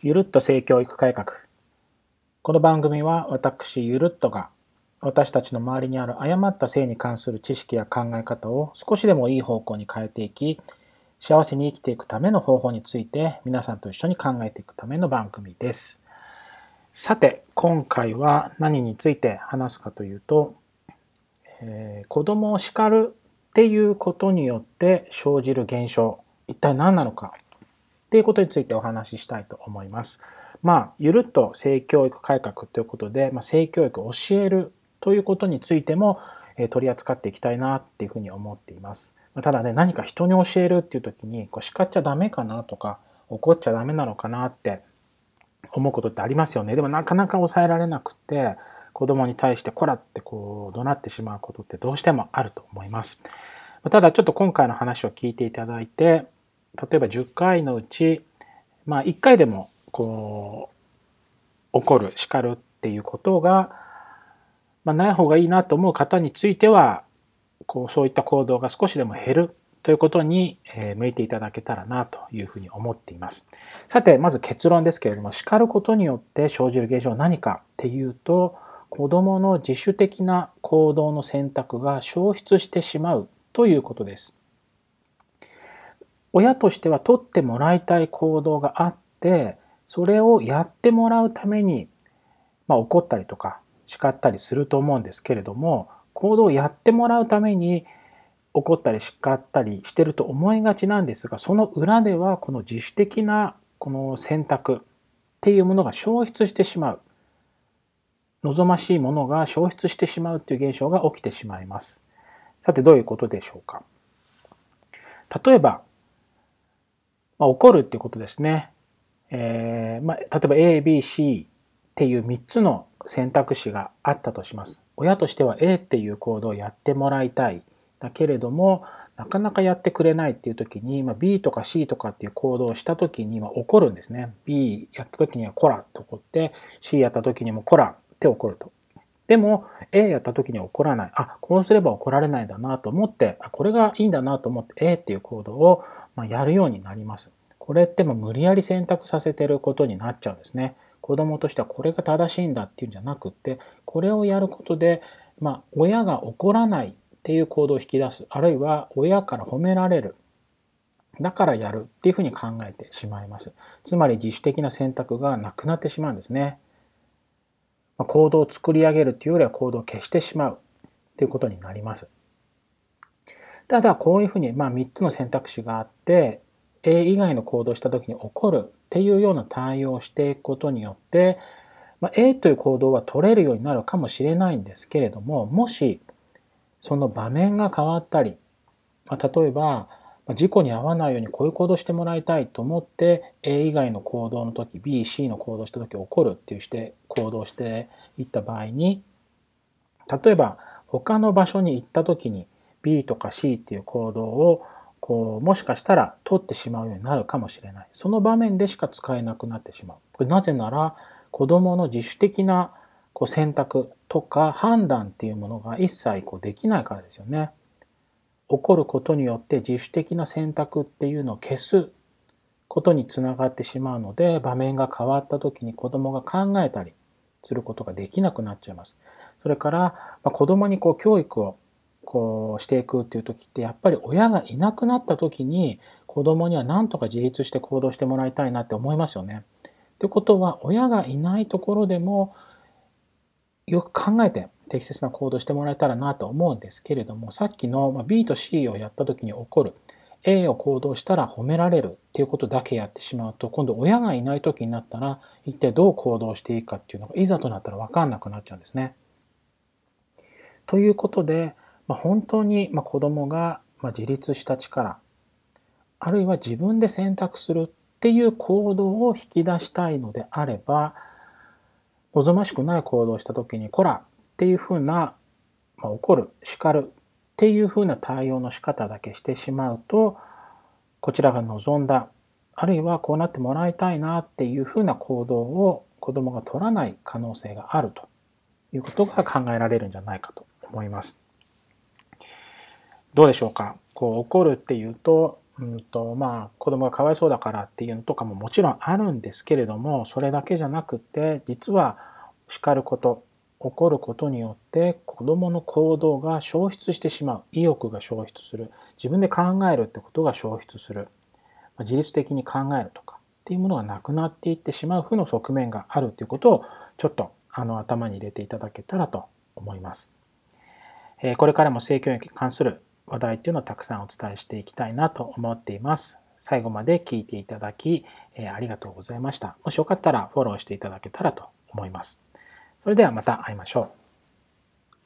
ゆるっと性教育改革。この番組は私ゆるっとが私たちの周りにある誤った性に関する知識や考え方を少しでもいい方向に変えていき幸せに生きていくための方法について皆さんと一緒に考えていくための番組です。さて今回は何について話すかというと、えー、子供を叱るっていうことによって生じる現象一体何なのか。っていうことについてお話ししたいと思います。まあ、ゆるっと性教育改革ということで、まあ、性教育を教えるということについても、えー、取り扱っていきたいなっていうふうに思っています。ただね、何か人に教えるっていう時に、こう叱っちゃダメかなとか、怒っちゃダメなのかなって思うことってありますよね。でもなかなか抑えられなくて、子供に対してこらってこう怒鳴ってしまうことってどうしてもあると思います。ただちょっと今回の話を聞いていただいて、例えば10回のうち、まあ1回でもこう怒る叱るっていうことが、まあ、ない方がいいなと思う方についてはこうそういった行動が少しでも減るということに、向いていただけたらなというふうに思っています。さてまず結論ですけれども叱ることによって生じる現象は何かっていうと子どもの自主的な行動の選択が消失してしまうということです。親としては取ってもらいたい行動があってそれをやってもらうために、まあ、怒ったりとか叱ったりすると思うんですけれども行動をやってもらうために怒ったり叱ったりしてると思いがちなんですがその裏ではこの自主的なこの選択っていうものが消失してしまう望ましいものが消失してしまうという現象が起きてしまいます。さてどういうことでしょうか例えばまあ、怒るっていうことですね。えー、まあ、例えば A、B、C っていう3つの選択肢があったとします。親としては A っていう行動をやってもらいたい。だけれども、なかなかやってくれないっていう時に、まあ、B とか C とかっていう行動をした時には怒るんですね。B やった時にはコラって怒って、C やった時にもコラって怒ると。でも A やった時には怒らない。あ、こうすれば怒られないんだなと思って、これがいいんだなと思って A っていう行動をやるようになります。これっても無理やり選択させてることになっちゃうんですね。子供としてはこれが正しいんだっていうんじゃなくって、これをやることで、まあ、親が怒らないっていう行動を引き出す。あるいは親から褒められる。だからやるっていうふうに考えてしまいます。つまり自主的な選択がなくなってしまうんですね。ま行動を作り上げるっていうよりは行動を消してしまうっていうことになります。ただこういうふうにまあ3つの選択肢があって A 以外の行動をした時に起こるっていうような対応をしていくことによって、まあ、A という行動は取れるようになるかもしれないんですけれどももしその場面が変わったり、まあ、例えば事故に遭わないようにこういう行動してもらいたいと思って A 以外の行動の時 B、C の行動した時起こるっていうして行動していった場合に例えば他の場所に行った時に B とか C っていう行動をこうもしかしたら取ってしまうようになるかもしれない。その場面でしか使えなくなってしまう。なぜなら子供の自主的なこう選択とか判断っていうものが一切こうできないからですよね。起こることによって自主的な選択っていうのを消すことにつながってしまうので場面が変わった時に子供が考えたりすることができなくなっちゃいます。それから、まあ、子供にこう教育をこうしていくっていう時ってやっぱり親がいなくなった時に子供には何とか自立して行動してもらいたいなって思いますよね。ってことは親がいないところでもよく考えて適切な行動してもらえたらなと思うんですけれどもさっきの B と C をやった時に起こる A を行動したら褒められるっていうことだけやってしまうと今度親がいない時になったら一体どう行動していいかっていうのがいざとなったら分かんなくなっちゃうんですね。ということでまあ、本当にま子供がま自立した力あるいは自分で選択するっていう行動を引き出したいのであれば望ましくない行動をした時に「こら!」っていうふうな、まあ、怒る叱るっていうふうな対応の仕方だけしてしまうとこちらが望んだあるいはこうなってもらいたいなっていうふうな行動を子供が取らない可能性があるということが考えられるんじゃないかと思います。どうでしょうか？こう怒るっていうとうんとまあ、子供がかわいそうだからっていうのとかももちろんあるんですけれどもそれだけじゃなくて実は叱ること起こることによって子どもの行動が消失してしまう。意欲が消失する。自分で考えるってことが消失する。自律的に考えるとかっていうものがなくなっていってしまう負の側面があるということをちょっとあの頭に入れていただけたらと思います。これからも性教育に関する話題っていうのをたくさんお伝えしていきたいなと思っています。最後まで聞いていただき、えありがとうございました。もしよかったらフォローしていただけたらと思います。それではまた会いましょう。